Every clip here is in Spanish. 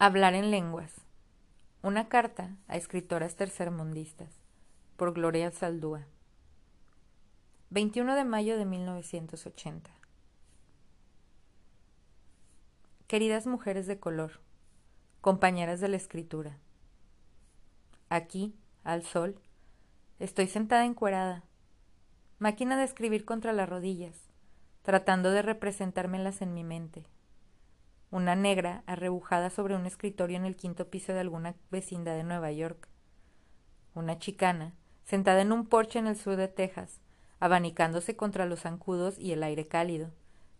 Hablar en lenguas. Una carta a escritoras tercermundistas. Por Gloria Saldúa. 21 de mayo de 1980. Queridas mujeres de color, compañeras de la escritura. Aquí, al sol, estoy sentada encuerada, máquina de escribir contra las rodillas, tratando de representármelas en mi mente una negra arrebujada sobre un escritorio en el quinto piso de alguna vecindad de Nueva York. Una chicana, sentada en un porche en el sur de Texas, abanicándose contra los zancudos y el aire cálido,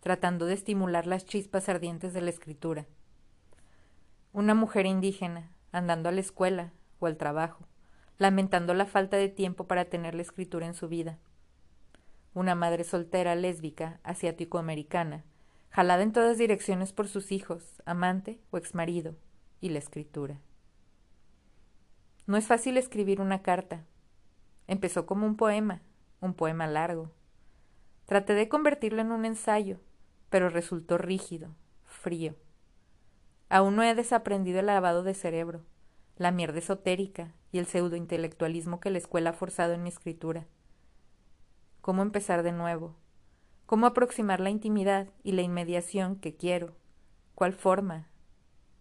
tratando de estimular las chispas ardientes de la escritura. Una mujer indígena, andando a la escuela o al trabajo, lamentando la falta de tiempo para tener la escritura en su vida. Una madre soltera lésbica, asiático-americana, jalada en todas direcciones por sus hijos, amante o exmarido, y la escritura. No es fácil escribir una carta. Empezó como un poema, un poema largo. Traté de convertirlo en un ensayo, pero resultó rígido, frío. Aún no he desaprendido el lavado de cerebro, la mierda esotérica y el pseudointelectualismo que la escuela ha forzado en mi escritura. ¿Cómo empezar de nuevo? Cómo aproximar la intimidad y la inmediación que quiero, cuál forma,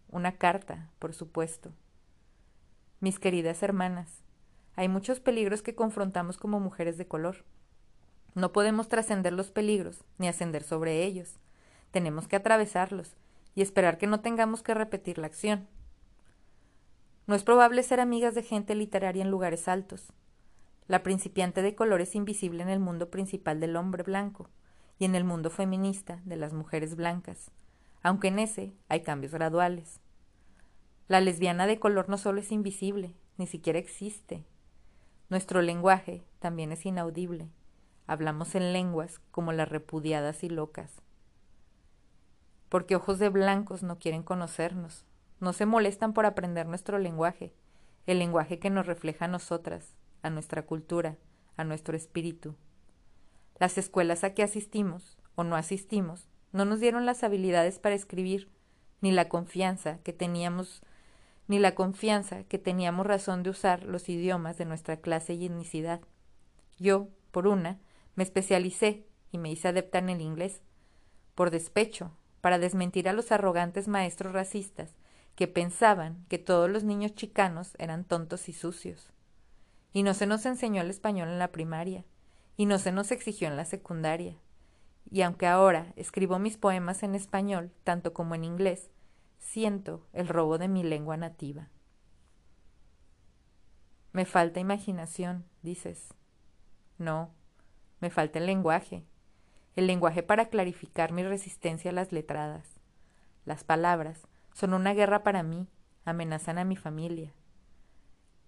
una carta, por supuesto. Mis queridas hermanas, hay muchos peligros que confrontamos como mujeres de color. No podemos trascender los peligros ni ascender sobre ellos. Tenemos que atravesarlos y esperar que no tengamos que repetir la acción. No es probable ser amigas de gente literaria en lugares altos. La principiante de color es invisible en el mundo principal del hombre blanco, y en el mundo feminista de las mujeres blancas, aunque en ese hay cambios graduales. La lesbiana de color no solo es invisible, ni siquiera existe. Nuestro lenguaje también es inaudible. Hablamos en lenguas como las repudiadas y locas. Porque ojos de blancos no quieren conocernos, no se molestan por aprender nuestro lenguaje, el lenguaje que nos refleja a nosotras, a nuestra cultura, a nuestro espíritu. Las escuelas a que asistimos o no asistimos no nos dieron las habilidades para escribir, ni la confianza que teníamos ni la confianza que teníamos razón de usar los idiomas de nuestra clase y etnicidad. Yo, por una, me especialicé y me hice adepta en el inglés, por despecho, para desmentir a los arrogantes maestros racistas que pensaban que todos los niños chicanos eran tontos y sucios. Y no se nos enseñó el español en la primaria, y no se nos exigió en la secundaria. Y aunque ahora escribo mis poemas en español, tanto como en inglés, siento el robo de mi lengua nativa. Me falta imaginación, dices. No, me falta el lenguaje, el lenguaje para clarificar mi resistencia a las letradas. Las palabras son una guerra para mí, amenazan a mi familia.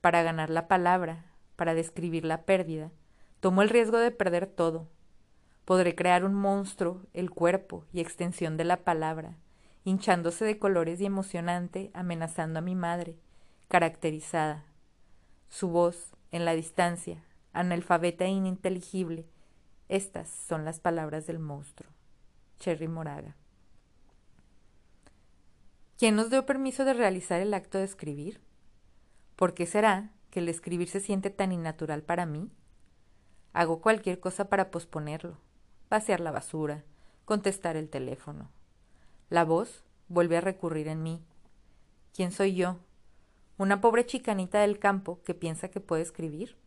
Para ganar la palabra, para describir la pérdida, Tomo el riesgo de perder todo. Podré crear un monstruo, el cuerpo y extensión de la palabra, hinchándose de colores y emocionante, amenazando a mi madre, caracterizada. Su voz, en la distancia, analfabeta e ininteligible. Estas son las palabras del monstruo. Cherry Moraga. ¿Quién nos dio permiso de realizar el acto de escribir? ¿Por qué será que el escribir se siente tan innatural para mí? Hago cualquier cosa para posponerlo. Pasear la basura, contestar el teléfono. La voz vuelve a recurrir en mí. ¿Quién soy yo? ¿Una pobre chicanita del campo que piensa que puede escribir?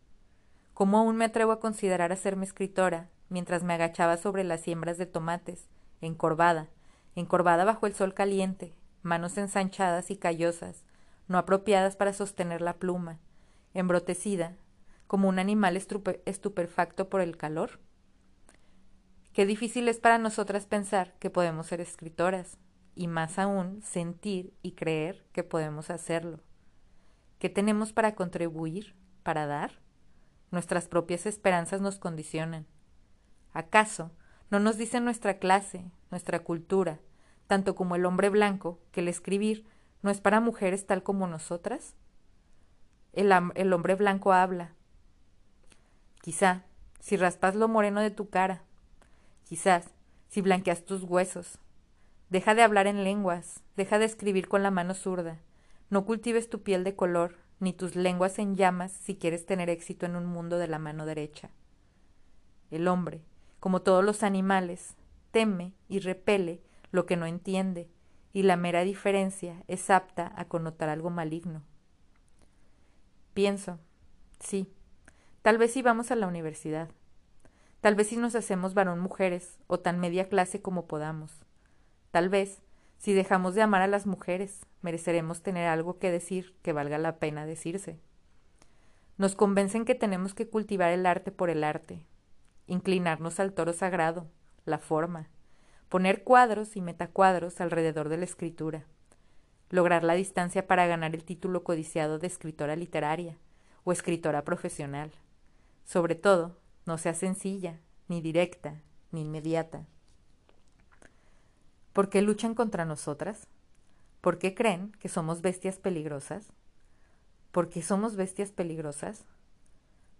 ¿Cómo aún me atrevo a considerar hacerme escritora mientras me agachaba sobre las siembras de tomates, encorvada, encorvada bajo el sol caliente, manos ensanchadas y callosas, no apropiadas para sostener la pluma, embrotecida como un animal estupefacto por el calor? Qué difícil es para nosotras pensar que podemos ser escritoras, y más aún sentir y creer que podemos hacerlo. ¿Qué tenemos para contribuir, para dar? Nuestras propias esperanzas nos condicionan. ¿Acaso no nos dice nuestra clase, nuestra cultura, tanto como el hombre blanco, que el escribir no es para mujeres tal como nosotras? El, el hombre blanco habla, Quizá, si raspas lo moreno de tu cara. Quizás, si blanqueas tus huesos. Deja de hablar en lenguas, deja de escribir con la mano zurda. No cultives tu piel de color, ni tus lenguas en llamas si quieres tener éxito en un mundo de la mano derecha. El hombre, como todos los animales, teme y repele lo que no entiende, y la mera diferencia es apta a connotar algo maligno. Pienso, sí, tal vez si vamos a la universidad, tal vez si nos hacemos varón mujeres o tan media clase como podamos, tal vez si dejamos de amar a las mujeres, mereceremos tener algo que decir que valga la pena decirse. Nos convencen que tenemos que cultivar el arte por el arte, inclinarnos al toro sagrado, la forma, poner cuadros y metacuadros alrededor de la escritura, lograr la distancia para ganar el título codiciado de escritora literaria o escritora profesional. Sobre todo, no sea sencilla, ni directa, ni inmediata. ¿Por qué luchan contra nosotras? ¿Por qué creen que somos bestias peligrosas? ¿Por qué somos bestias peligrosas?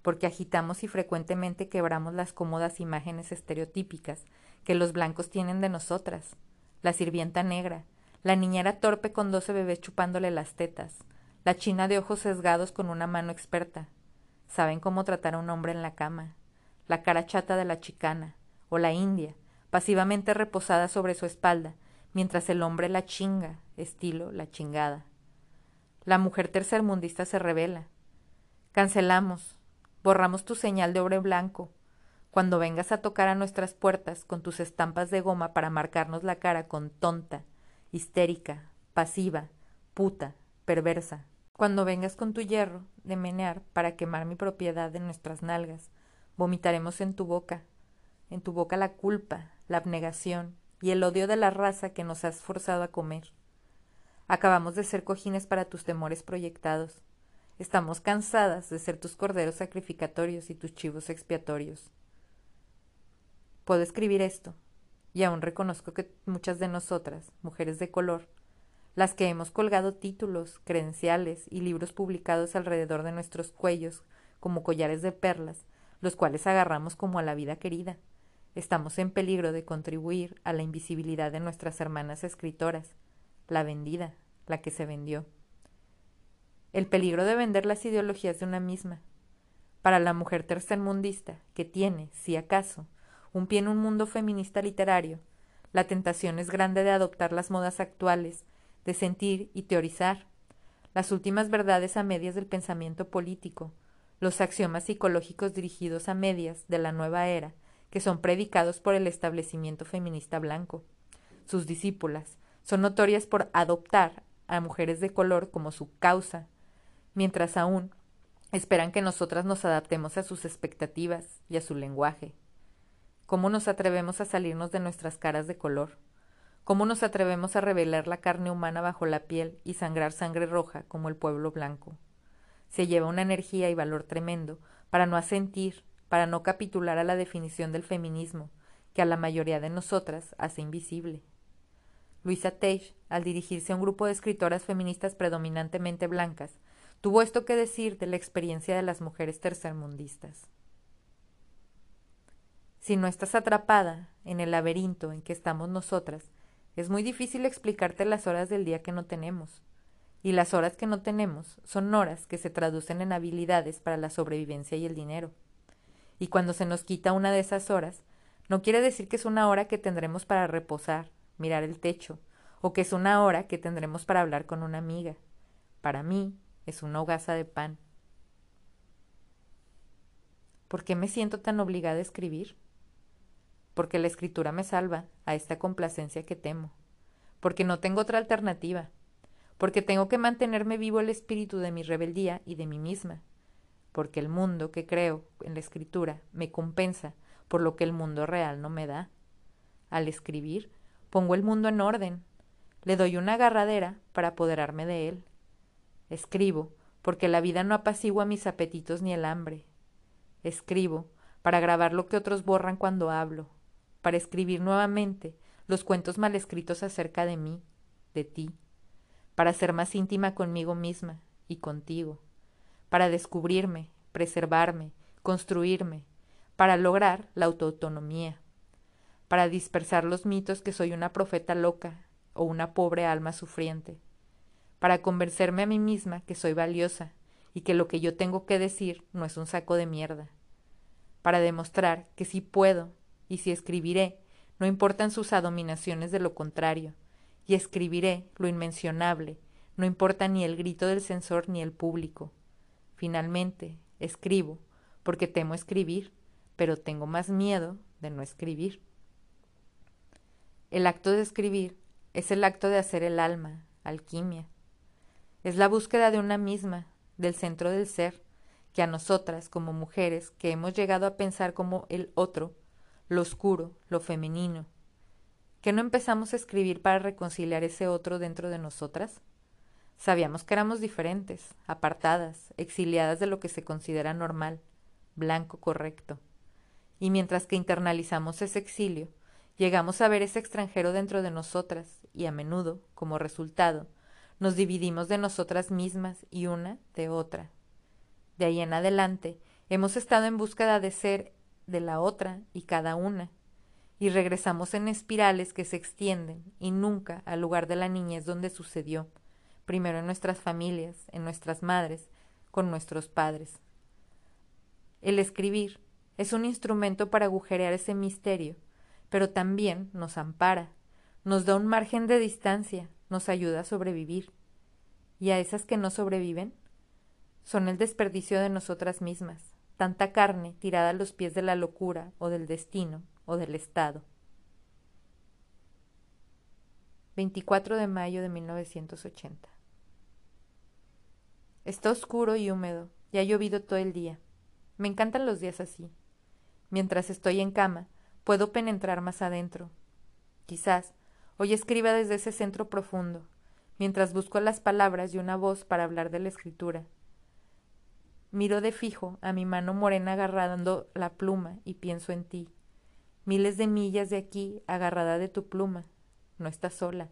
Porque agitamos y frecuentemente quebramos las cómodas imágenes estereotípicas que los blancos tienen de nosotras. La sirvienta negra, la niñera torpe con doce bebés chupándole las tetas, la china de ojos sesgados con una mano experta. Saben cómo tratar a un hombre en la cama, la cara chata de la chicana, o la india, pasivamente reposada sobre su espalda, mientras el hombre la chinga, estilo la chingada. La mujer tercermundista se revela. Cancelamos, borramos tu señal de obre blanco. Cuando vengas a tocar a nuestras puertas con tus estampas de goma para marcarnos la cara con tonta, histérica, pasiva, puta, perversa. Cuando vengas con tu hierro de menear para quemar mi propiedad de nuestras nalgas, vomitaremos en tu boca, en tu boca la culpa, la abnegación y el odio de la raza que nos has forzado a comer. Acabamos de ser cojines para tus temores proyectados. Estamos cansadas de ser tus corderos sacrificatorios y tus chivos expiatorios. Puedo escribir esto, y aún reconozco que muchas de nosotras, mujeres de color, las que hemos colgado títulos, credenciales y libros publicados alrededor de nuestros cuellos como collares de perlas, los cuales agarramos como a la vida querida, Estamos en peligro de contribuir a la invisibilidad de nuestras hermanas escritoras, la vendida, la que se vendió. El peligro de vender las ideologías de una misma. Para la mujer tercermundista, que tiene, si acaso, un pie en un mundo feminista literario, la tentación es grande de adoptar las modas actuales, de sentir y teorizar, las últimas verdades a medias del pensamiento político, los axiomas psicológicos dirigidos a medias de la nueva era, que son predicados por el establecimiento feminista blanco. Sus discípulas son notorias por adoptar a mujeres de color como su causa, mientras aún esperan que nosotras nos adaptemos a sus expectativas y a su lenguaje. ¿Cómo nos atrevemos a salirnos de nuestras caras de color? ¿Cómo nos atrevemos a revelar la carne humana bajo la piel y sangrar sangre roja como el pueblo blanco? Se lleva una energía y valor tremendo para no asentir para no capitular a la definición del feminismo, que a la mayoría de nosotras hace invisible. Luisa Teich, al dirigirse a un grupo de escritoras feministas predominantemente blancas, tuvo esto que decir de la experiencia de las mujeres tercermundistas. Si no estás atrapada en el laberinto en que estamos nosotras, es muy difícil explicarte las horas del día que no tenemos. Y las horas que no tenemos son horas que se traducen en habilidades para la sobrevivencia y el dinero y cuando se nos quita una de esas horas, no quiere decir que es una hora que tendremos para reposar, mirar el techo, o que es una hora que tendremos para hablar con una amiga. Para mí es una hogaza de pan. ¿Por qué me siento tan obligada a escribir? Porque la escritura me salva a esta complacencia que temo, porque no tengo otra alternativa, porque tengo que mantenerme vivo el espíritu de mi rebeldía y de mí misma, porque el mundo que creo en la escritura me compensa por lo que el mundo real no me da. Al escribir, pongo el mundo en orden, le doy una agarradera para apoderarme de él. Escribo, porque la vida no apacigua mis apetitos ni el hambre. Escribo, para grabar lo que otros borran cuando hablo, para escribir nuevamente los cuentos mal escritos acerca de mí, de ti, para ser más íntima conmigo misma y contigo para descubrirme, preservarme, construirme, para lograr la autoautonomía, para dispersar los mitos que soy una profeta loca o una pobre alma sufriente, para convencerme a mí misma que soy valiosa y que lo que yo tengo que decir no es un saco de mierda, para demostrar que sí puedo y si escribiré, no importan sus abominaciones de lo contrario, y escribiré lo inmencionable, no importa ni el grito del censor ni el público. Finalmente, escribo, porque temo escribir, pero tengo más miedo de no escribir. El acto de escribir es el acto de hacer el alma, alquimia. Es la búsqueda de una misma, del centro del ser, que a nosotras, como mujeres, que hemos llegado a pensar como el otro, lo oscuro, lo femenino, que no empezamos a escribir para reconciliar ese otro dentro de nosotras? Sabíamos que éramos diferentes, apartadas, exiliadas de lo que se considera normal, blanco, correcto. Y mientras que internalizamos ese exilio, llegamos a ver ese extranjero dentro de nosotras y a menudo, como resultado, nos dividimos de nosotras mismas y una de otra. De ahí en adelante, hemos estado en búsqueda de ser de la otra y cada una, y regresamos en espirales que se extienden y nunca al lugar de la niñez donde sucedió, primero en nuestras familias, en nuestras madres, con nuestros padres. El escribir es un instrumento para agujerear ese misterio, pero también nos ampara, nos da un margen de distancia, nos ayuda a sobrevivir. Y a esas que no sobreviven, son el desperdicio de nosotras mismas, tanta carne tirada a los pies de la locura o del destino o del Estado. 24 de mayo de 1980 Está oscuro y húmedo, y ha llovido todo el día. Me encantan los días así. Mientras estoy en cama, puedo penetrar más adentro. Quizás hoy escriba desde ese centro profundo, mientras busco las palabras y una voz para hablar de la escritura. Miro de fijo a mi mano morena agarrando la pluma y pienso en ti. Miles de millas de aquí, agarrada de tu pluma. No estás sola.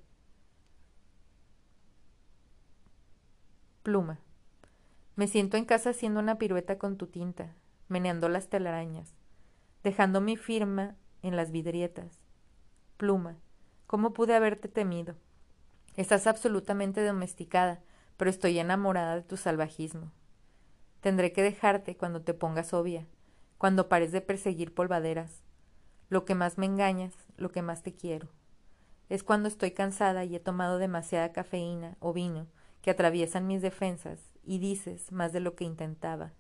Pluma. Me siento en casa haciendo una pirueta con tu tinta, meneando las telarañas, dejando mi firma en las vidrietas. Pluma, ¿cómo pude haberte temido? Estás absolutamente domesticada, pero estoy enamorada de tu salvajismo. Tendré que dejarte cuando te pongas obvia, cuando pares de perseguir polvaderas. Lo que más me engañas, lo que más te quiero. Es cuando estoy cansada y he tomado demasiada cafeína o vino que atraviesan mis defensas y dices más de lo que intentaba.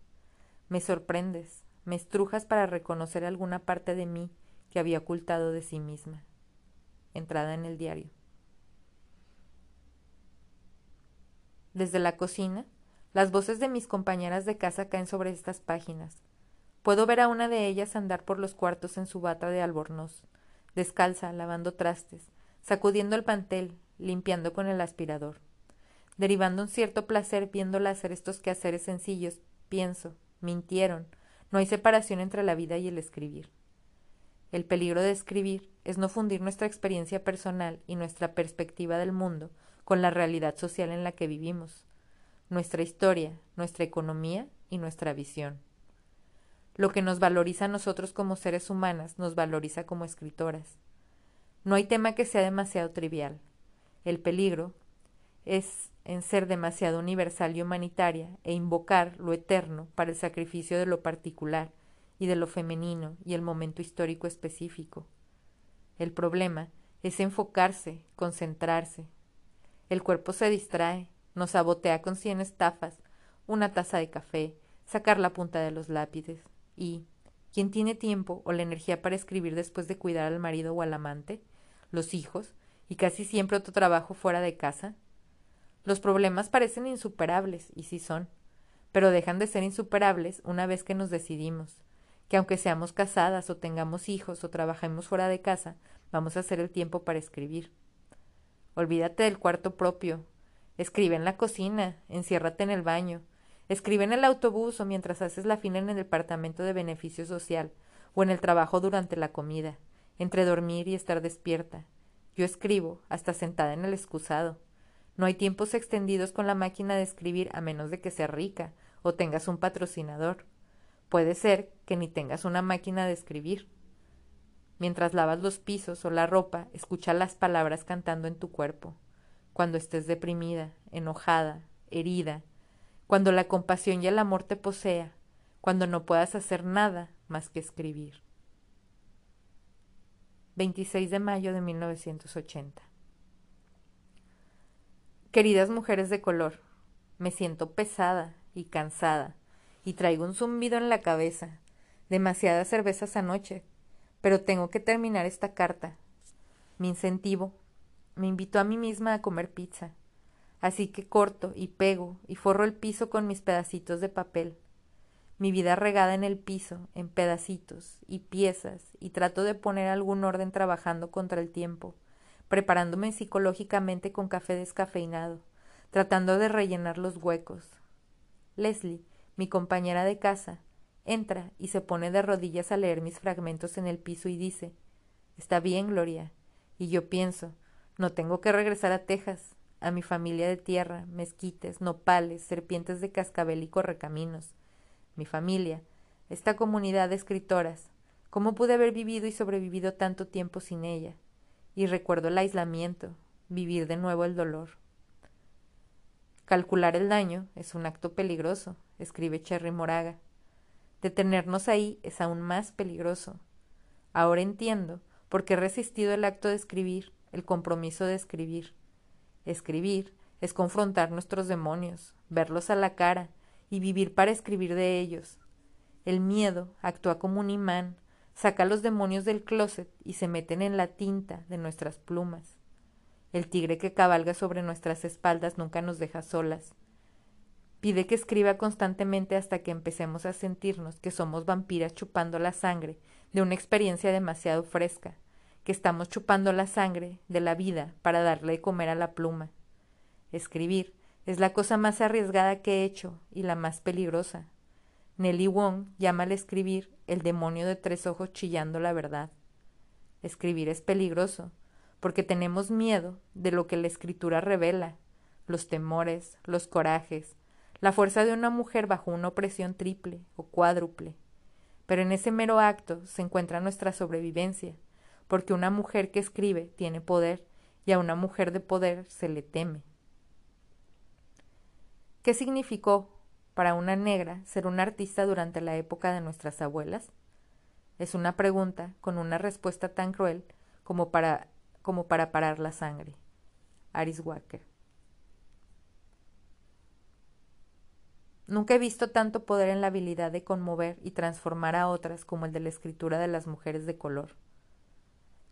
Me sorprendes, me estrujas para reconocer alguna parte de mí que había ocultado de sí misma. Entrada en el diario. Desde la cocina, las voces de mis compañeras de casa caen sobre estas páginas. Puedo ver a una de ellas andar por los cuartos en su bata de albornoz, descalza, lavando trastes, sacudiendo el pantel, limpiando con el aspirador derivando un cierto placer viéndola hacer estos quehaceres sencillos, pienso, mintieron, no hay separación entre la vida y el escribir. El peligro de escribir es no fundir nuestra experiencia personal y nuestra perspectiva del mundo con la realidad social en la que vivimos, nuestra historia, nuestra economía y nuestra visión. Lo que nos valoriza a nosotros como seres humanas nos valoriza como escritoras. No hay tema que sea demasiado trivial. El peligro es en ser demasiado universal y humanitaria e invocar lo eterno para el sacrificio de lo particular y de lo femenino y el momento histórico específico. El problema es enfocarse, concentrarse. El cuerpo se distrae, nos sabotea con cien estafas, una taza de café, sacar la punta de los lápices y ¿quién tiene tiempo o la energía para escribir después de cuidar al marido o al amante, los hijos y casi siempre otro trabajo fuera de casa? Los problemas parecen insuperables, y sí son, pero dejan de ser insuperables una vez que nos decidimos, que aunque seamos casadas o tengamos hijos o trabajemos fuera de casa, vamos a hacer el tiempo para escribir. Olvídate del cuarto propio. Escribe en la cocina, enciérrate en el baño, escribe en el autobús o mientras haces la fina en el departamento de beneficio social, o en el trabajo durante la comida, entre dormir y estar despierta. Yo escribo, hasta sentada en el excusado. No hay tiempos extendidos con la máquina de escribir a menos de que sea rica o tengas un patrocinador. Puede ser que ni tengas una máquina de escribir. Mientras lavas los pisos o la ropa, escucha las palabras cantando en tu cuerpo. Cuando estés deprimida, enojada, herida, cuando la compasión y el amor te posea, cuando no puedas hacer nada más que escribir. 26 de mayo de 1980. Queridas mujeres de color, me siento pesada y cansada y traigo un zumbido en la cabeza. Demasiadas cervezas anoche, pero tengo que terminar esta carta. Mi incentivo me invitó a mí misma a comer pizza. Así que corto y pego y forro el piso con mis pedacitos de papel. Mi vida regada en el piso, en pedacitos y piezas, y trato de poner algún orden trabajando contra el tiempo, preparándome psicológicamente con café descafeinado, tratando de rellenar los huecos. Leslie, mi compañera de casa, entra y se pone de rodillas a leer mis fragmentos en el piso y dice Está bien, Gloria. Y yo pienso, no tengo que regresar a Texas, a mi familia de tierra, mezquites, nopales, serpientes de cascabel y correcaminos. Mi familia, esta comunidad de escritoras, ¿cómo pude haber vivido y sobrevivido tanto tiempo sin ella? Y recuerdo el aislamiento, vivir de nuevo el dolor. Calcular el daño es un acto peligroso, escribe Cherry Moraga. Detenernos ahí es aún más peligroso. Ahora entiendo por qué he resistido el acto de escribir, el compromiso de escribir. Escribir es confrontar nuestros demonios, verlos a la cara y vivir para escribir de ellos. El miedo actúa como un imán, saca los demonios del closet y se meten en la tinta de nuestras plumas. El tigre que cabalga sobre nuestras espaldas nunca nos deja solas. Pide que escriba constantemente hasta que empecemos a sentirnos que somos vampiras chupando la sangre de una experiencia demasiado fresca, que estamos chupando la sangre de la vida para darle de comer a la pluma. Escribir es la cosa más arriesgada que he hecho y la más peligrosa. Nelly Wong llama al escribir el demonio de tres ojos chillando la verdad. Escribir es peligroso, porque tenemos miedo de lo que la escritura revela, los temores, los corajes, la fuerza de una mujer bajo una opresión triple o cuádruple. Pero en ese mero acto se encuentra nuestra sobrevivencia, porque una mujer que escribe tiene poder y a una mujer de poder se le teme. ¿Qué significó para una negra ser una artista durante la época de nuestras abuelas? Es una pregunta con una respuesta tan cruel como para, como para parar la sangre. Aris Walker. Nunca he visto tanto poder en la habilidad de conmover y transformar a otras como el de la escritura de las mujeres de color.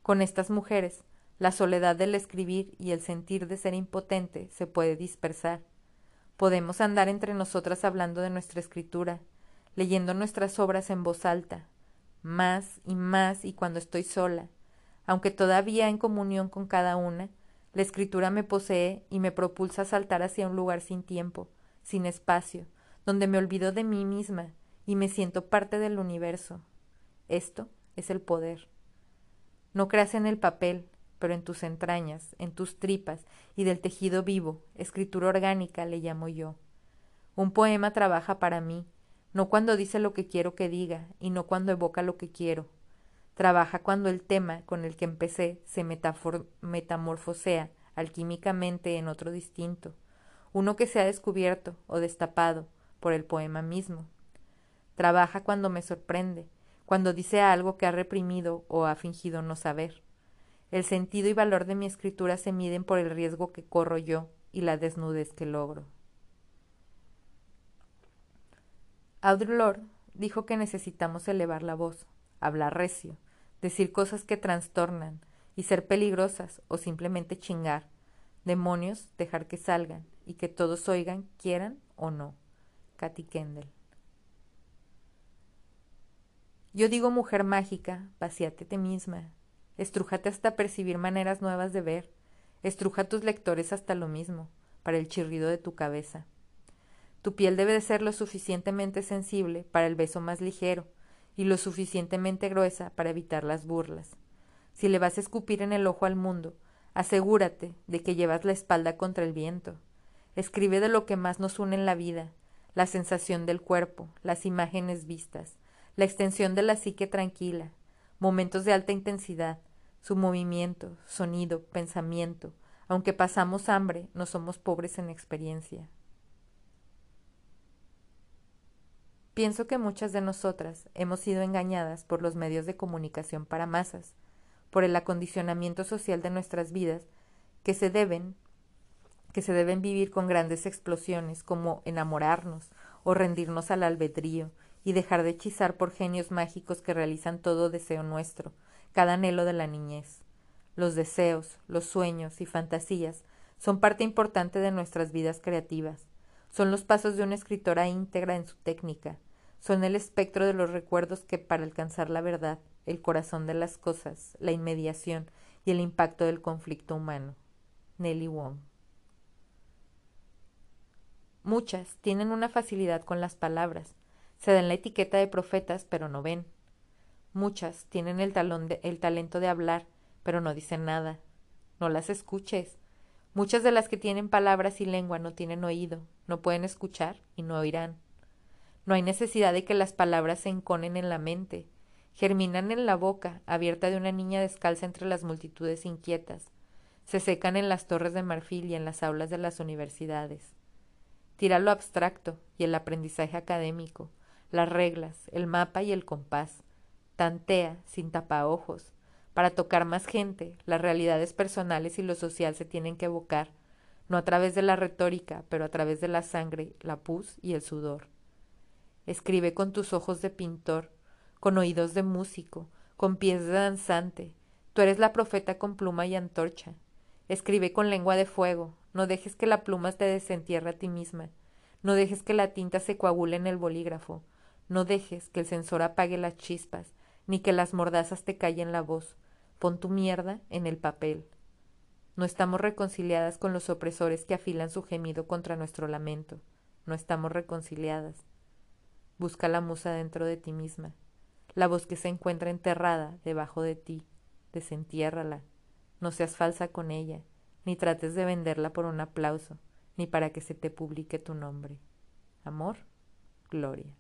Con estas mujeres, la soledad del escribir y el sentir de ser impotente se puede dispersar. Podemos andar entre nosotras hablando de nuestra escritura, leyendo nuestras obras en voz alta, más y más y cuando estoy sola, aunque todavía en comunión con cada una, la escritura me posee y me propulsa a saltar hacia un lugar sin tiempo, sin espacio, donde me olvido de mí misma y me siento parte del universo. Esto es el poder. No creas en el papel, pero en tus entrañas, en tus tripas y del tejido vivo, escritura orgánica le llamo yo. Un poema trabaja para mí, no cuando dice lo que quiero que diga y no cuando evoca lo que quiero. Trabaja cuando el tema con el que empecé se metamorfosea alquímicamente en otro distinto, uno que se ha descubierto o destapado, por el poema mismo. Trabaja cuando me sorprende, cuando dice algo que ha reprimido o ha fingido no saber. El sentido y valor de mi escritura se miden por el riesgo que corro yo y la desnudez que logro. Audre Lorde dijo que necesitamos elevar la voz, hablar recio, decir cosas que trastornan y ser peligrosas o simplemente chingar. Demonios, dejar que salgan y que todos oigan, quieran o no. Katy Kendall. Yo digo mujer mágica, ti misma, estrújate hasta percibir maneras nuevas de ver, estruja a tus lectores hasta lo mismo, para el chirrido de tu cabeza. Tu piel debe de ser lo suficientemente sensible para el beso más ligero y lo suficientemente gruesa para evitar las burlas. Si le vas a escupir en el ojo al mundo, asegúrate de que llevas la espalda contra el viento. Escribe de lo que más nos une en la vida, la sensación del cuerpo, las imágenes vistas, la extensión de la psique tranquila. momentos de alta intensidad, su movimiento, sonido, pensamiento. Aunque pasamos hambre, no somos pobres en experiencia. Pienso que muchas de nosotras hemos sido engañadas por los medios de comunicación para masas, por el acondicionamiento social de nuestras vidas, que se deben que se deben vivir con grandes explosiones como enamorarnos o rendirnos al albedrío y dejar de hechizar por genios mágicos que realizan todo deseo nuestro, cada anhelo de la niñez. Los deseos, los sueños y fantasías son parte importante de nuestras vidas creativas. Son los pasos de una escritora íntegra en su técnica. Son el espectro de los recuerdos que, para alcanzar la verdad, el corazón de las cosas, la inmediación y el impacto del conflicto humano. Nelly Wong. Muchas tienen una facilidad con las palabras. Se dan la etiqueta de profetas, pero no ven. Muchas tienen el, el talento de hablar, pero no dicen nada. No las escuches. Muchas de las que tienen palabras y lengua no tienen oído, no pueden escuchar y no oirán. No hay necesidad de que las palabras se enconen en la mente, germinan en la boca, abierta de una niña descalza entre las multitudes inquietas, se secan en las torres de marfil y en las aulas de las universidades. Tira lo abstracto y el aprendizaje académico, las reglas, el mapa y el compás. Tantea, sin tapaojos. Para tocar más gente, las realidades personales y lo social se tienen que evocar, no a través de la retórica, pero a través de la sangre, la pus y el sudor. Escribe con tus ojos de pintor, con oídos de músico, con pies de danzante. Tú eres la profeta con pluma y antorcha. Escribe con lengua de fuego, no dejes que la pluma te desentierre a ti misma. No dejes que la tinta se coagule en el bolígrafo. No dejes que el sensor apague las chispas, ni que las mordazas te callen la voz. Pon tu mierda en el papel. No estamos reconciliadas con los opresores que afilan su gemido contra nuestro lamento. No estamos reconciliadas. Busca la musa dentro de ti misma, la voz que se encuentra enterrada debajo de ti. Desentiérrala. No seas falsa con ella ni trates de venderla por un aplauso, ni para que se te publique tu nombre. Amor, Gloria.